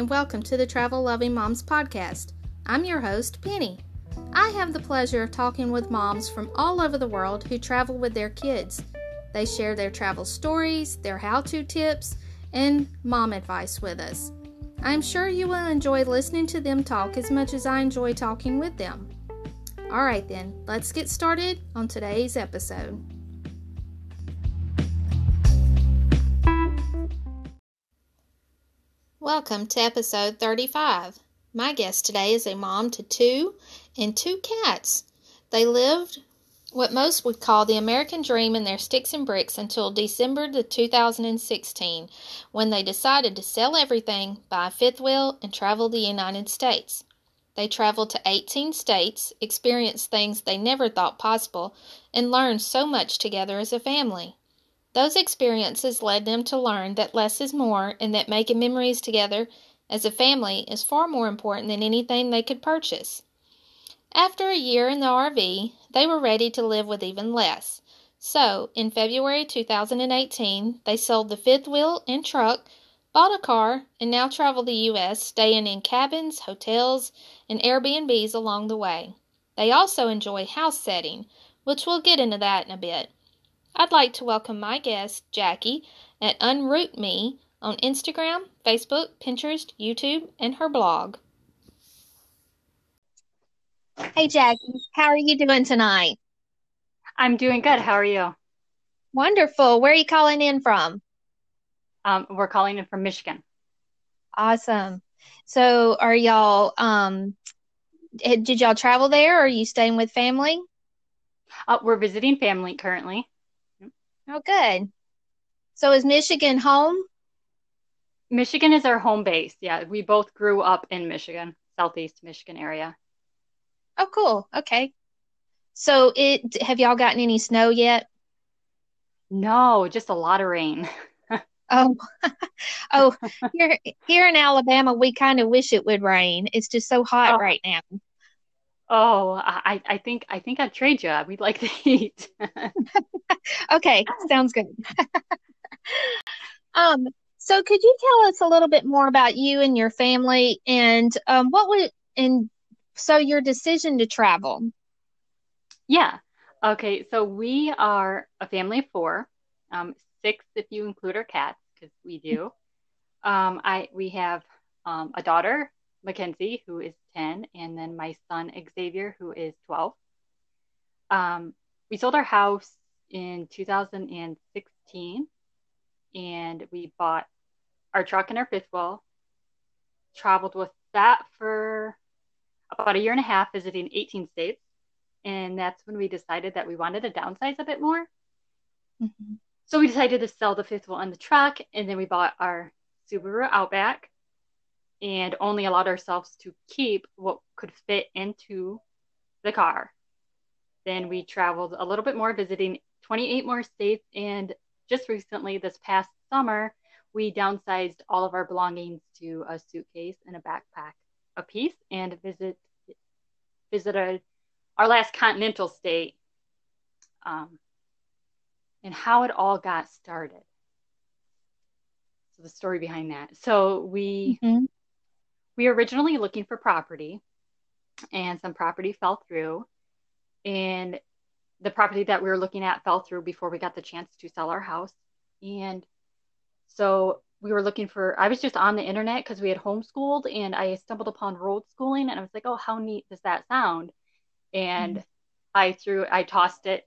and welcome to the Travel Loving Moms podcast. I'm your host, Penny. I have the pleasure of talking with moms from all over the world who travel with their kids. They share their travel stories, their how to tips, and mom advice with us. I'm sure you will enjoy listening to them talk as much as I enjoy talking with them. All right, then, let's get started on today's episode. Welcome to episode 35. My guest today is a mom to two and two cats. They lived what most would call the American dream in their sticks and bricks until December the 2016 when they decided to sell everything, buy a fifth wheel, and travel the United States. They traveled to 18 states, experienced things they never thought possible, and learned so much together as a family. Those experiences led them to learn that less is more and that making memories together as a family is far more important than anything they could purchase. After a year in the RV, they were ready to live with even less. So, in February 2018, they sold the fifth wheel and truck, bought a car, and now travel the U.S., staying in cabins, hotels, and Airbnbs along the way. They also enjoy house sitting, which we'll get into that in a bit. I'd like to welcome my guest, Jackie, at Unroot Me on Instagram, Facebook, Pinterest, YouTube, and her blog. Hey, Jackie, how are you doing tonight? I'm doing good. How are you? Wonderful. Where are you calling in from? Um, we're calling in from Michigan. Awesome. So, are y'all, um, did y'all travel there or are you staying with family? Uh, we're visiting family currently. Oh, good. So, is Michigan home? Michigan is our home base. Yeah, we both grew up in Michigan, Southeast Michigan area. Oh, cool. Okay. So it have y'all gotten any snow yet? No, just a lot of rain. oh, oh, here here in Alabama, we kind of wish it would rain. It's just so hot oh. right now. Oh, I, I think I think I'd trade you. We'd like the heat. okay, sounds good. um, so could you tell us a little bit more about you and your family, and um, what would and so your decision to travel. Yeah. Okay. So we are a family of four, um, six if you include our cats, because we do. Um, I we have um, a daughter, Mackenzie, who is ten, and then my son Xavier, who is twelve. Um, we sold our house in 2016, and we bought our truck and our fifth wheel. Traveled with that for about a year and a half visiting 18 states. And that's when we decided that we wanted to downsize a bit more. Mm-hmm. So we decided to sell the fifth wheel on the truck. And then we bought our Subaru Outback and only allowed ourselves to keep what could fit into the car. Then we traveled a little bit more, visiting 28 more states. And just recently, this past summer, we downsized all of our belongings to a suitcase and a backpack a piece and visit visited our last continental state um, and how it all got started. So the story behind that. So we mm-hmm. We were originally looking for property, and some property fell through, and the property that we were looking at fell through before we got the chance to sell our house, and so we were looking for i was just on the internet because we had homeschooled and i stumbled upon road schooling and i was like oh how neat does that sound? And mm-hmm. i threw i tossed it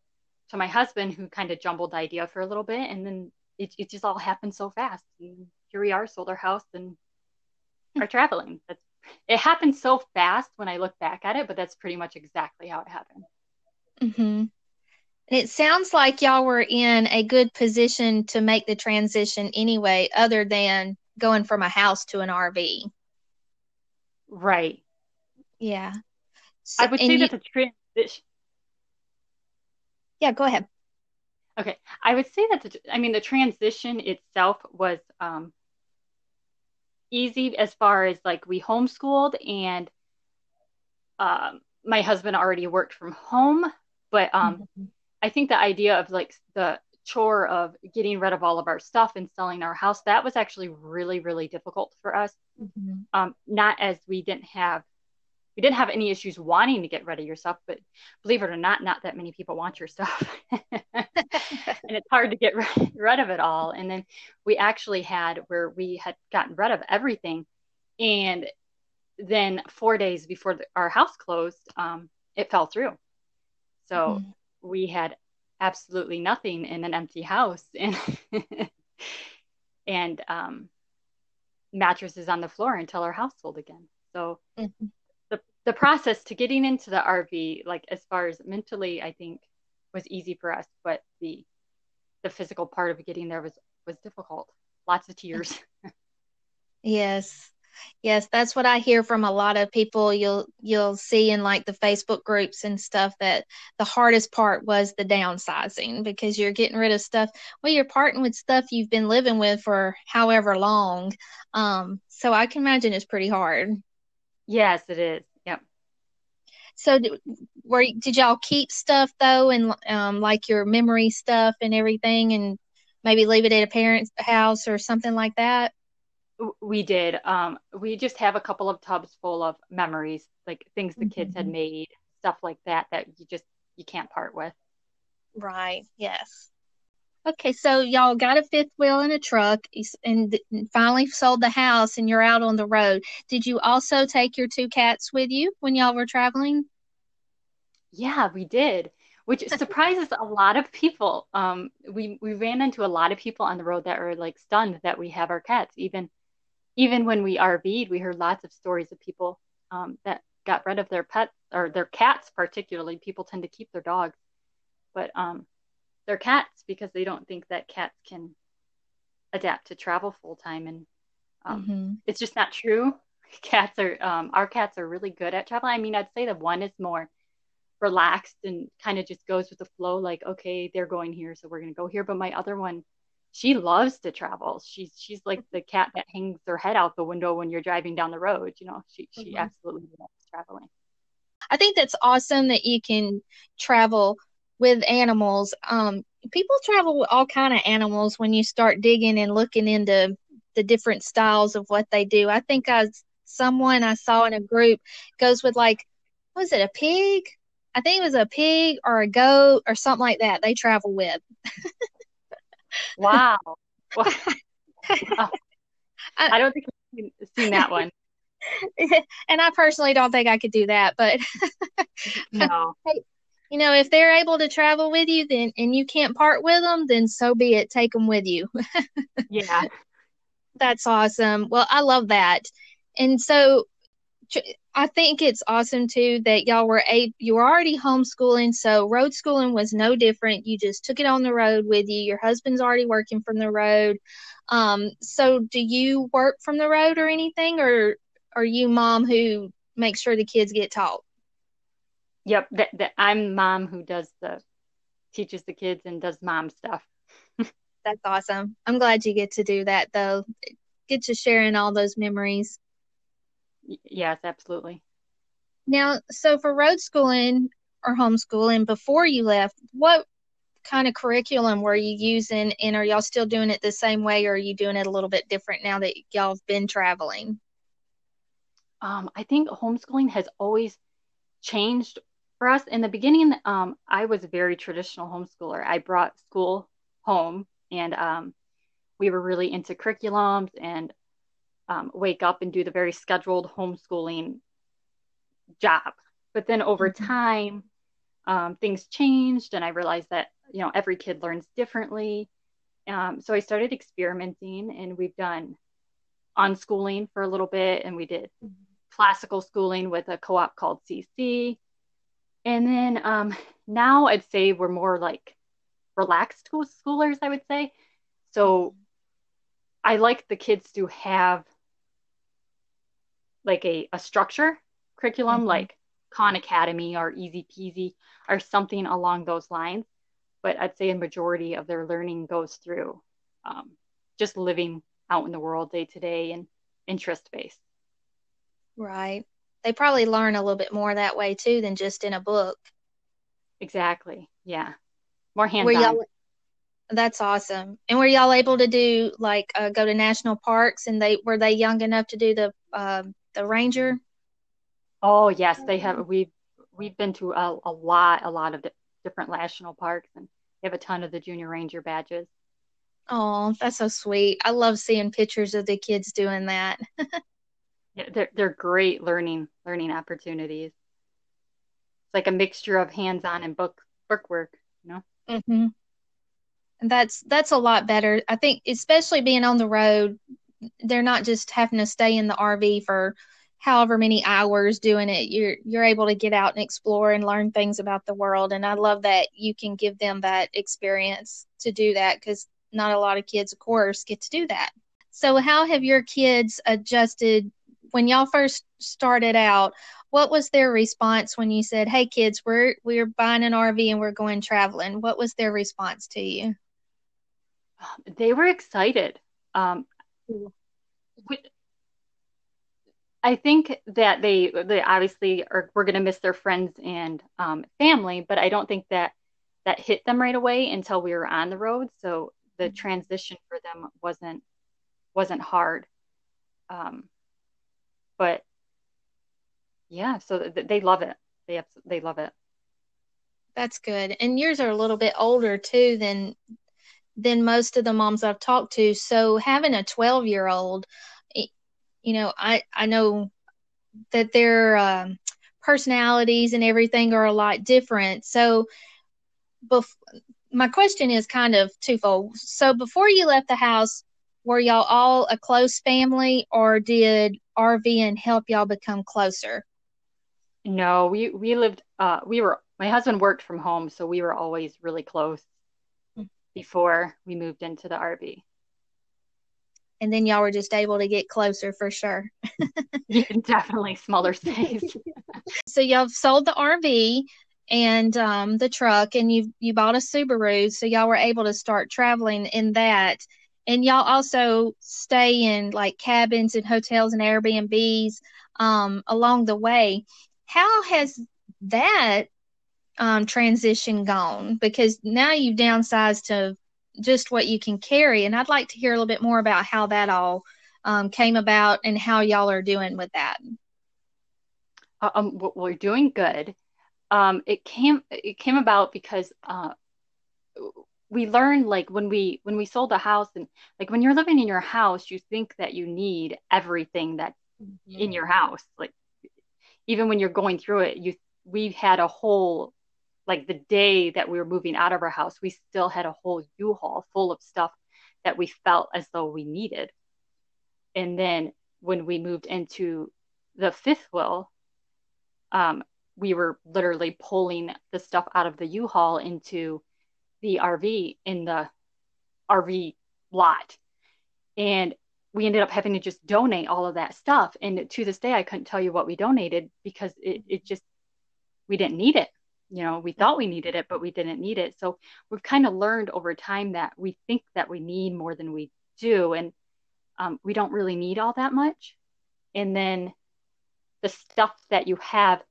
to my husband who kind of jumbled the idea for a little bit and then it, it just all happened so fast. And here we are sold our house and are traveling that's it happened so fast when i look back at it but that's pretty much exactly how it happened mm-hmm. It sounds like y'all were in a good position to make the transition anyway, other than going from a house to an RV. Right. Yeah. So, I would say you, that the transition. Yeah, go ahead. Okay. I would say that, the, I mean, the transition itself was um, easy as far as like we homeschooled and um, my husband already worked from home, but um, mm-hmm I think the idea of like the chore of getting rid of all of our stuff and selling our house, that was actually really, really difficult for us. Mm-hmm. Um, not as we didn't have we didn't have any issues wanting to get rid of your stuff, but believe it or not, not that many people want your stuff. and it's hard to get rid of it all. And then we actually had where we had gotten rid of everything. And then four days before the, our house closed, um, it fell through. So mm-hmm. we had absolutely nothing in an empty house and and um, mattresses on the floor until our house sold again. So mm-hmm. the the process to getting into the RV, like as far as mentally, I think was easy for us, but the the physical part of getting there was was difficult. Lots of tears. yes. Yes, that's what I hear from a lot of people. You'll you'll see in like the Facebook groups and stuff that the hardest part was the downsizing because you're getting rid of stuff. Well, you're parting with stuff you've been living with for however long. Um, so I can imagine it's pretty hard. Yes, it is. So, were did y'all keep stuff though, and um, like your memory stuff and everything, and maybe leave it at a parent's house or something like that? we did. Um, we just have a couple of tubs full of memories, like things the kids mm-hmm. had made, stuff like that that you just you can't part with. Right. Yes. Okay, so y'all got a fifth wheel and a truck, and finally sold the house, and you're out on the road. Did you also take your two cats with you when y'all were traveling? Yeah, we did, which surprises a lot of people. Um, we we ran into a lot of people on the road that are like stunned that we have our cats, even even when we RV'd, we heard lots of stories of people um, that got rid of their pets or their cats, particularly. People tend to keep their dogs, but um, their cats because they don't think that cats can adapt to travel full time, and um, mm-hmm. it's just not true. Cats are um, our cats are really good at travel. I mean, I'd say that one is more relaxed and kind of just goes with the flow, like okay, they're going here, so we're gonna go here. But my other one she loves to travel. She's she's like the cat that hangs her head out the window when you're driving down the road. You know, she she mm-hmm. absolutely loves traveling. I think that's awesome that you can travel with animals. Um, people travel with all kind of animals when you start digging and looking into the different styles of what they do. I think I someone I saw in a group goes with like was it a pig? I think it was a pig or a goat or something like that. They travel with. Wow. wow. I don't think we've seen that one. and I personally don't think I could do that, but no. you know, if they're able to travel with you, then and you can't part with them, then so be it. Take them with you. yeah, that's awesome. Well, I love that. And so, I think it's awesome too that y'all were a you were already homeschooling, so road schooling was no different. You just took it on the road with you. Your husband's already working from the road. Um, so do you work from the road or anything, or are you mom who makes sure the kids get taught? Yep, that, that I'm mom who does the teaches the kids and does mom stuff. That's awesome. I'm glad you get to do that though. Get to sharing all those memories. Yes, absolutely. Now, so for road schooling or homeschooling, before you left, what kind of curriculum were you using, and are y'all still doing it the same way, or are you doing it a little bit different now that y'all have been traveling? Um, I think homeschooling has always changed for us. In the beginning, um, I was a very traditional homeschooler. I brought school home, and um, we were really into curriculums and um, wake up and do the very scheduled homeschooling job. But then over mm-hmm. time, um, things changed, and I realized that you know every kid learns differently. Um, so I started experimenting, and we've done unschooling for a little bit, and we did mm-hmm. classical schooling with a co-op called CC. And then um, now I'd say we're more like relaxed schoolers, I would say. So. I like the kids to have like a, a structure curriculum mm-hmm. like Khan Academy or Easy Peasy or something along those lines. But I'd say a majority of their learning goes through um, just living out in the world day to day and interest based. Right. They probably learn a little bit more that way too than just in a book. Exactly. Yeah. More hands on. That's awesome. And were y'all able to do like uh, go to national parks? And they were they young enough to do the uh, the ranger? Oh yes, they have. We've we've been to a, a lot, a lot of different national parks, and they have a ton of the junior ranger badges. Oh, that's so sweet. I love seeing pictures of the kids doing that. yeah, they're they're great learning learning opportunities. It's like a mixture of hands-on and book book work, you know. Mm-hmm. And that's that's a lot better. I think, especially being on the road, they're not just having to stay in the RV for however many hours doing it. You're you're able to get out and explore and learn things about the world. And I love that you can give them that experience to do that because not a lot of kids, of course, get to do that. So, how have your kids adjusted when y'all first started out? What was their response when you said, "Hey, kids, we're we're buying an RV and we're going traveling"? What was their response to you? They were excited. Um, I think that they they obviously are we're going to miss their friends and um, family, but I don't think that that hit them right away until we were on the road. So the transition for them wasn't wasn't hard um, but yeah so th- they love it. They they love it. That's good. And yours are a little bit older too than than most of the moms i've talked to. So having a 12 year old you know i i know that their um, personalities and everything are a lot different. So bef- my question is kind of twofold. So before you left the house, were y'all all a close family or did RVing help y'all become closer? No, we we lived uh we were my husband worked from home, so we were always really close before we moved into the RV. And then y'all were just able to get closer for sure. yeah, definitely smaller space. so y'all sold the RV and um, the truck, and you you bought a Subaru, so y'all were able to start traveling in that. And y'all also stay in like cabins and hotels and Airbnbs um, along the way. How has that um, transition gone? Because now you've downsized to just what you can carry, and I'd like to hear a little bit more about how that all um, came about and how y'all are doing with that. Uh, um, we're doing good um, it came it came about because uh, we learned like when we when we sold the house and like when you're living in your house you think that you need everything that's mm-hmm. in your house like even when you're going through it you we had a whole like the day that we were moving out of our house we still had a whole u-haul full of stuff that we felt as though we needed and then when we moved into the fifth wheel um, we were literally pulling the stuff out of the U-Haul into the RV in the RV lot. And we ended up having to just donate all of that stuff. And to this day, I couldn't tell you what we donated because it, it just, we didn't need it. You know, we thought we needed it, but we didn't need it. So we've kind of learned over time that we think that we need more than we do. And um, we don't really need all that much. And then the stuff that you have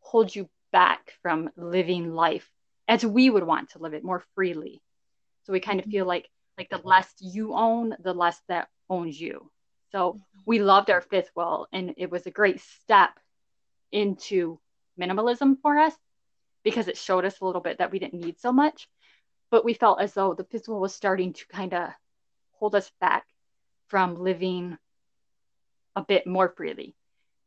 holds you back from living life as we would want to live it more freely. So we kind of mm-hmm. feel like like the less you own, the less that owns you. So mm-hmm. we loved our fifth wheel and it was a great step into minimalism for us because it showed us a little bit that we didn't need so much. But we felt as though the fifth wheel was starting to kind of hold us back from living a bit more freely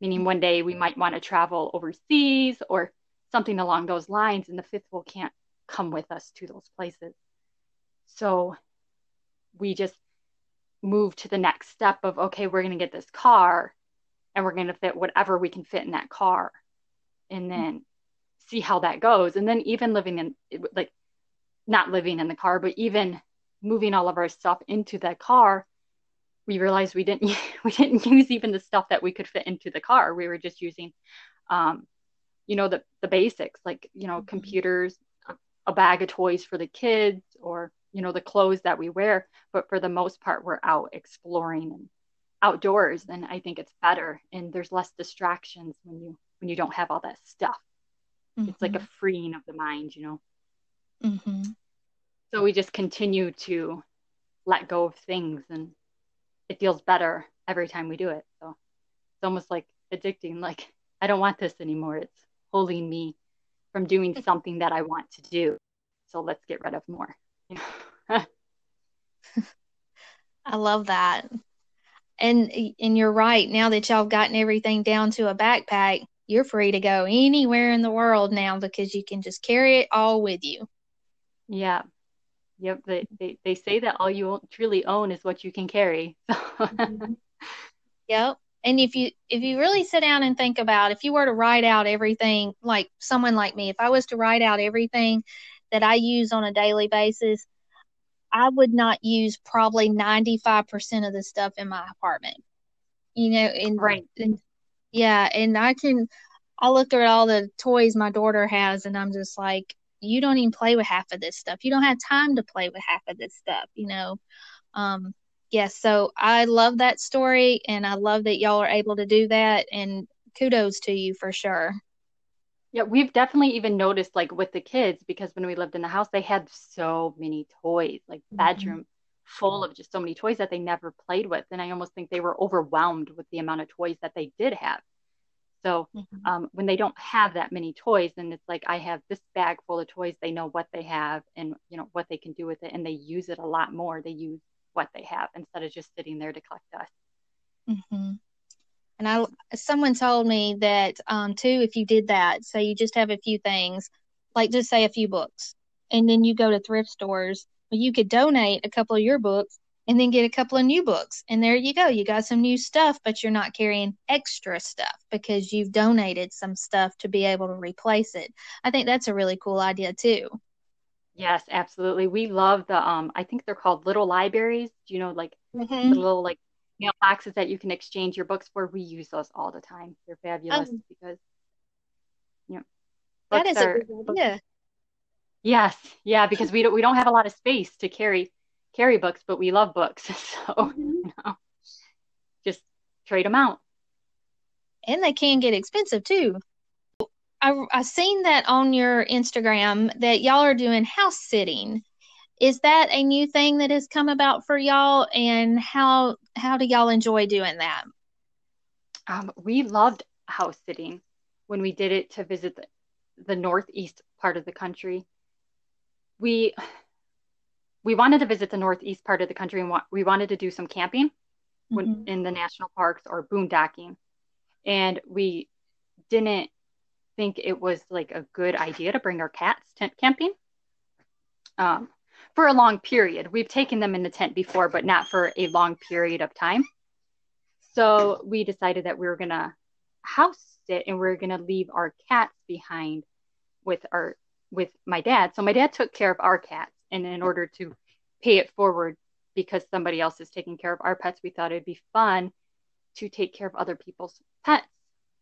meaning one day we might want to travel overseas or something along those lines, and the fifth wheel can't come with us to those places. So we just move to the next step of okay, we're going to get this car and we're going to fit whatever we can fit in that car and then see how that goes. And then even living in like not living in the car, but even moving all of our stuff into that car we realized we didn't we didn't use even the stuff that we could fit into the car. We were just using, um, you know, the the basics like you know mm-hmm. computers, a, bag of toys for the kids, or you know the clothes that we wear. But for the most part, we're out exploring and outdoors, and I think it's better. And there's less distractions when you when you don't have all that stuff. Mm-hmm. It's like a mm-hmm. freeing of the mind, you know. Mm-hmm. so we just continue to let go of things and it feels better every time we do it. So it's almost like addicting. Like, I don't want this anymore. It's holding me from doing something that I want to do. So let's get rid of more. I love that. And and you're right. Now that y'all have gotten everything down to a backpack, you're free to go anywhere in the world now because you can just carry it all with you. Yeah. Yep. They, they, they say that all you truly own is what you can carry. mm-hmm. Yep. And if you if you really sit down and think about if you were to write out everything like someone like me, if I was to write out everything that I use on a daily basis, I would not use probably 95% of the stuff in my apartment. You know, and, right. And, yeah, and I can I look at all the toys my daughter has and I'm just like you don't even play with half of this stuff. You don't have time to play with half of this stuff, you know. Um, yes, so I love that story and I love that y'all are able to do that and kudos to you for sure. Yeah, we've definitely even noticed like with the kids because when we lived in the house they had so many toys, like mm-hmm. bedroom mm-hmm. full of just so many toys that they never played with and I almost think they were overwhelmed with the amount of toys that they did have. So mm-hmm. um, when they don't have that many toys, then it's like I have this bag full of toys. They know what they have and you know what they can do with it, and they use it a lot more. They use what they have instead of just sitting there to collect dust. Mm-hmm. And I, someone told me that um, too. If you did that, so you just have a few things, like just say a few books, and then you go to thrift stores. You could donate a couple of your books and then get a couple of new books. And there you go. You got some new stuff, but you're not carrying extra stuff because you've donated some stuff to be able to replace it. I think that's a really cool idea too. Yes, absolutely. We love the um I think they're called little libraries. You know, like mm-hmm. little like mailboxes that you can exchange your books for. We use those all the time. They're fabulous um, because you know that is are, a good idea. Yes, yeah, because we don't we don't have a lot of space to carry carry books, but we love books. So, mm-hmm. you know, just trade them out. And they can get expensive too. I, I seen that on your Instagram that y'all are doing house sitting. Is that a new thing that has come about for y'all? And how how do y'all enjoy doing that? Um, we loved house sitting when we did it to visit the, the northeast part of the country. We we wanted to visit the northeast part of the country and we wanted to do some camping mm-hmm. in the national parks or boondocking. And we didn't think it was like a good idea to bring our cats tent camping um, for a long period. We've taken them in the tent before, but not for a long period of time. So we decided that we were going to house sit and we are going to leave our cats behind with our with my dad. So my dad took care of our cats and in order to pay it forward because somebody else is taking care of our pets, we thought it'd be fun to take care of other people's pets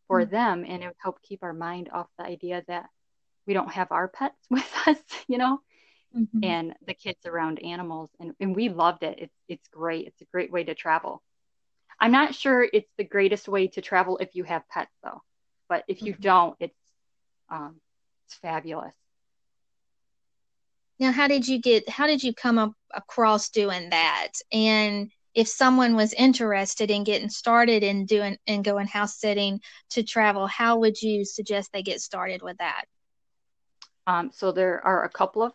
for mm-hmm. them. And it would help keep our mind off the idea that we don't have our pets with us, you know, mm-hmm. and the kids around animals. And, and we loved it. It's, it's great. It's a great way to travel. I'm not sure it's the greatest way to travel if you have pets, though. But if you mm-hmm. don't, it's um, it's fabulous. Now, how did you get? How did you come up across doing that? And if someone was interested in getting started in doing and going house sitting to travel, how would you suggest they get started with that? Um, so there are a couple of,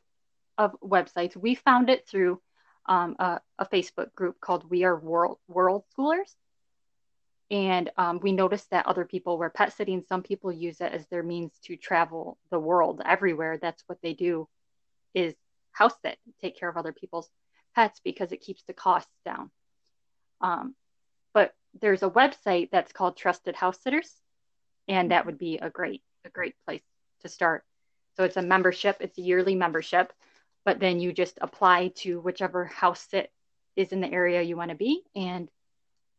of websites. We found it through um, a, a, Facebook group called We Are World World Schoolers, and um, we noticed that other people were pet sitting. Some people use it as their means to travel the world everywhere. That's what they do is house sit, take care of other people's pets because it keeps the costs down. Um, but there's a website that's called Trusted House Sitters, and that would be a great a great place to start. So it's a membership, it's a yearly membership, but then you just apply to whichever house sit is in the area you want to be, and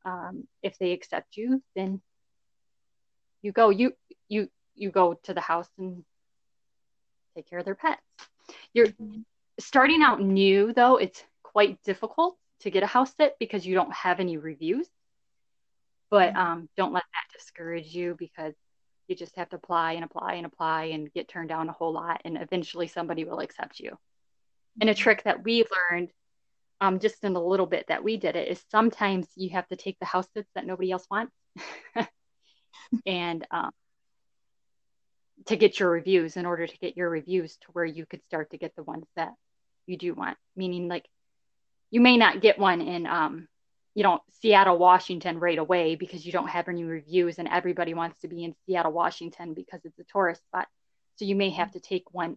um, if they accept you, then you go you you you go to the house and take care of their pets. You're starting out new though, it's quite difficult to get a house sit because you don't have any reviews. But um, don't let that discourage you because you just have to apply and apply and apply and get turned down a whole lot and eventually somebody will accept you. And a trick that we learned um, just in a little bit that we did it is sometimes you have to take the house sits that nobody else wants and um, to get your reviews in order to get your reviews to where you could start to get the ones that you do want meaning like you may not get one in um, you know seattle washington right away because you don't have any reviews and everybody wants to be in seattle washington because it's a tourist spot so you may have to take one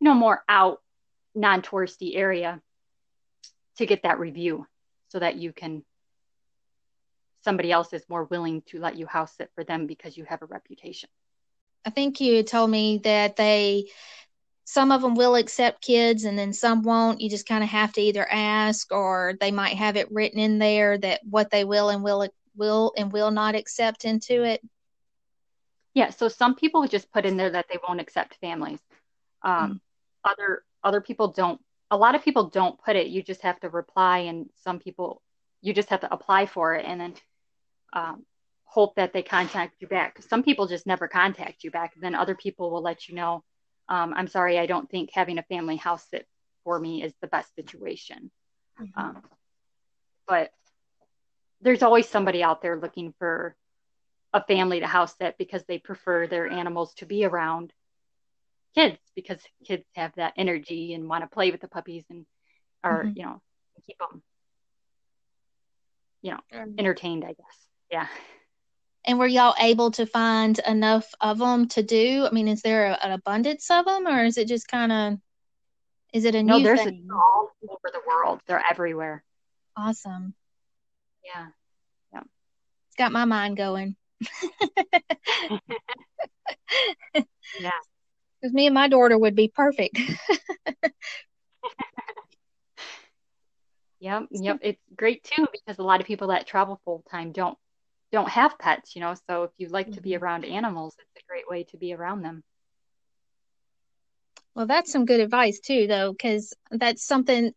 you know more out non-touristy area to get that review so that you can somebody else is more willing to let you house sit for them because you have a reputation. I think you told me that they some of them will accept kids and then some won't. You just kind of have to either ask or they might have it written in there that what they will and will will and will not accept into it. Yeah, so some people just put in there that they won't accept families. Um, mm-hmm. Other other people don't a lot of people don't put it. You just have to reply, and some people you just have to apply for it, and then um, hope that they contact you back. Some people just never contact you back. And Then other people will let you know, um, I'm sorry, I don't think having a family house sit for me is the best situation. Mm-hmm. Um, but there's always somebody out there looking for a family to house sit because they prefer their animals to be around kids because kids have that energy and want to play with the puppies and are mm-hmm. you know keep them you know entertained i guess yeah and were y'all able to find enough of them to do? I mean is there a, an abundance of them or is it just kind of is it a no, new there's thing? A, all over the world. They're everywhere. Awesome. Yeah. Yeah. It's got my mind going. Yeah. Because me and my daughter would be perfect. yep, yep. It's great too because a lot of people that travel full time don't don't have pets, you know. So if you like mm-hmm. to be mm-hmm. around animals, it's a great way to be around them. Well, that's some good advice too, though, because that's something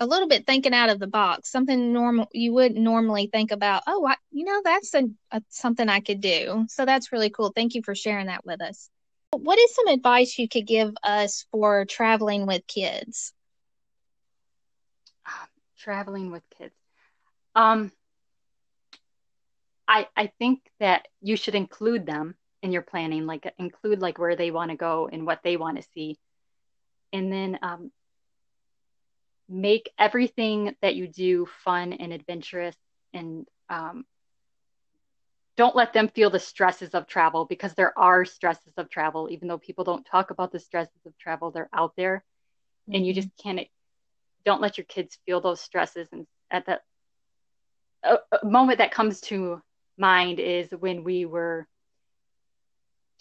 a little bit thinking out of the box. Something normal you wouldn't normally think about. Oh, I, you know, that's a, a something I could do. So that's really cool. Thank you for sharing that with us. What is some advice you could give us for traveling with kids? Traveling with kids. Um, I I think that you should include them in your planning, like include like where they want to go and what they want to see, and then um, make everything that you do fun and adventurous and um, don't let them feel the stresses of travel because there are stresses of travel even though people don't talk about the stresses of travel they're out there mm-hmm. and you just mm-hmm. can't don't let your kids feel those stresses and at that a, a moment that comes to mind is when we were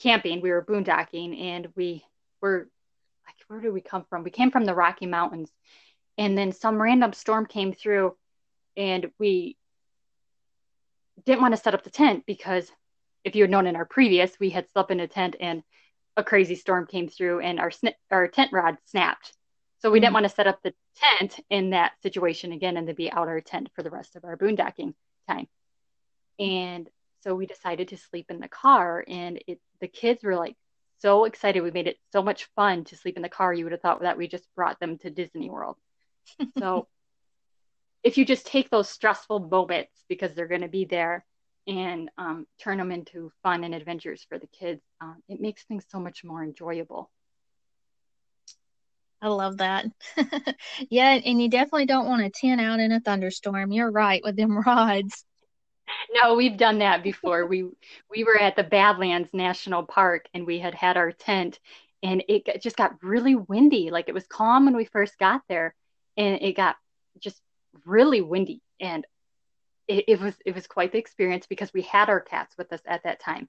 camping we were boondocking and we were like where did we come from we came from the rocky mountains and then some random storm came through and we didn't want to set up the tent because if you had known in our previous, we had slept in a tent and a crazy storm came through and our sn- our tent rod snapped. So we mm-hmm. didn't want to set up the tent in that situation again and to be out our tent for the rest of our boondocking time. And so we decided to sleep in the car and it the kids were like so excited. We made it so much fun to sleep in the car. You would have thought that we just brought them to Disney World. So if you just take those stressful moments because they're going to be there and um, turn them into fun and adventures for the kids, um, it makes things so much more enjoyable. I love that. yeah, and you definitely don't want to tent out in a thunderstorm. You're right with them rods. No, we've done that before. we we were at the Badlands National Park and we had had our tent and it just got really windy. Like it was calm when we first got there and it got just really windy and it, it, was it was quite the experience because we had our cats with us at that time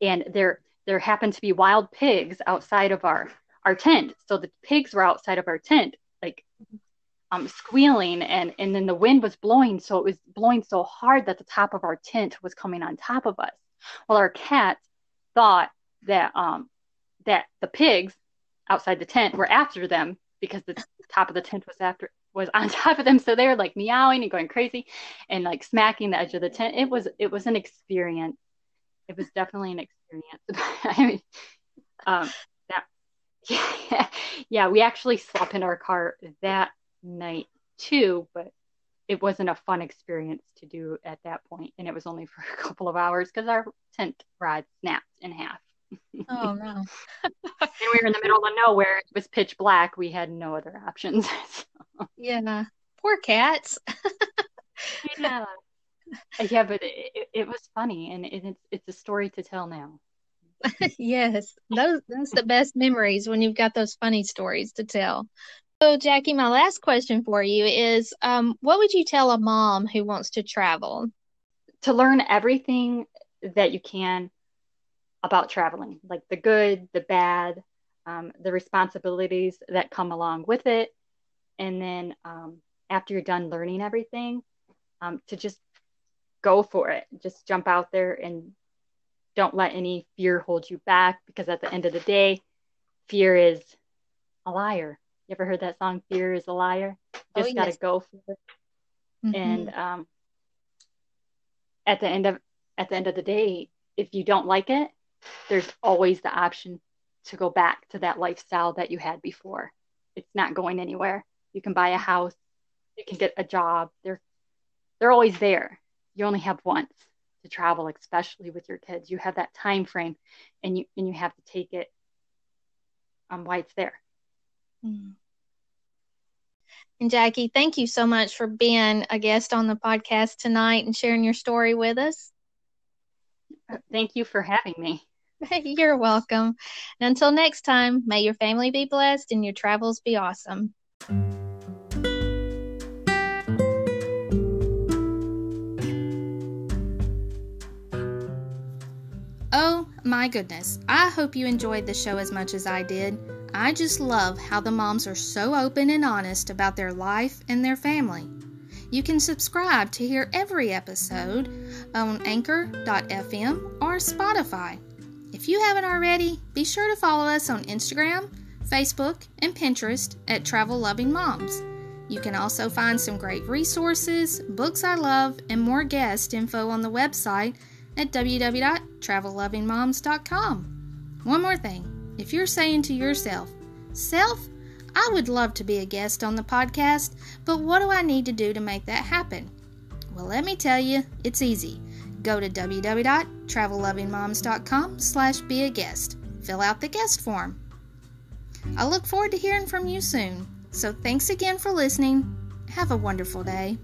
and there there happened to be wild pigs outside of our our tent so the pigs were outside of our tent like um, squealing and and then the wind was blowing so it was blowing so hard that the top of our tent was coming on top of us. Well our cats thought that um that the pigs outside the tent were after them because the top of the tent was after was on top of them so they were like meowing and going crazy and like smacking the edge of the tent. It was it was an experience. It was definitely an experience. I mean um that yeah, we actually slept in our car that night two, but it wasn't a fun experience to do at that point, and it was only for a couple of hours because our tent rod snapped in half. Oh no! and we were in the middle of nowhere. It was pitch black. We had no other options. so. Yeah, poor cats. yeah, yeah, but it, it was funny, and it, it's it's a story to tell now. yes, those that's the best memories when you've got those funny stories to tell. So, Jackie, my last question for you is um, what would you tell a mom who wants to travel? To learn everything that you can about traveling, like the good, the bad, um, the responsibilities that come along with it. And then um, after you're done learning everything, um, to just go for it. Just jump out there and don't let any fear hold you back because at the end of the day, fear is a liar. You ever heard that song, Fear is a Liar? Oh, just oh, got to go for it. Mm-hmm. And um, at the end of at the end of the day, if you don't like it, there's always the option to go back to that lifestyle that you had before. It's not going anywhere. You can buy a house, you can get a job. They're they're always there. You only have once to travel, especially with your kids. You have that time frame and you and you have to take it um why it's there. Mm. And Jackie, thank you so much for being a guest on the podcast tonight and sharing your story with us. Thank you for having me. You're welcome. And until next time, may your family be blessed and your travels be awesome. Oh my goodness, I hope you enjoyed the show as much as I did. I just love how the moms are so open and honest about their life and their family. You can subscribe to hear every episode on anchor.fm or Spotify. If you haven't already, be sure to follow us on Instagram, Facebook, and Pinterest at Travel Loving Moms. You can also find some great resources, books I love, and more guest info on the website at www.travellovingmoms.com. One more thing if you're saying to yourself, Self, I would love to be a guest on the podcast, but what do I need to do to make that happen? Well, let me tell you, it's easy. Go to www.travellovingmoms.com slash be a guest. Fill out the guest form. I look forward to hearing from you soon. So thanks again for listening. Have a wonderful day.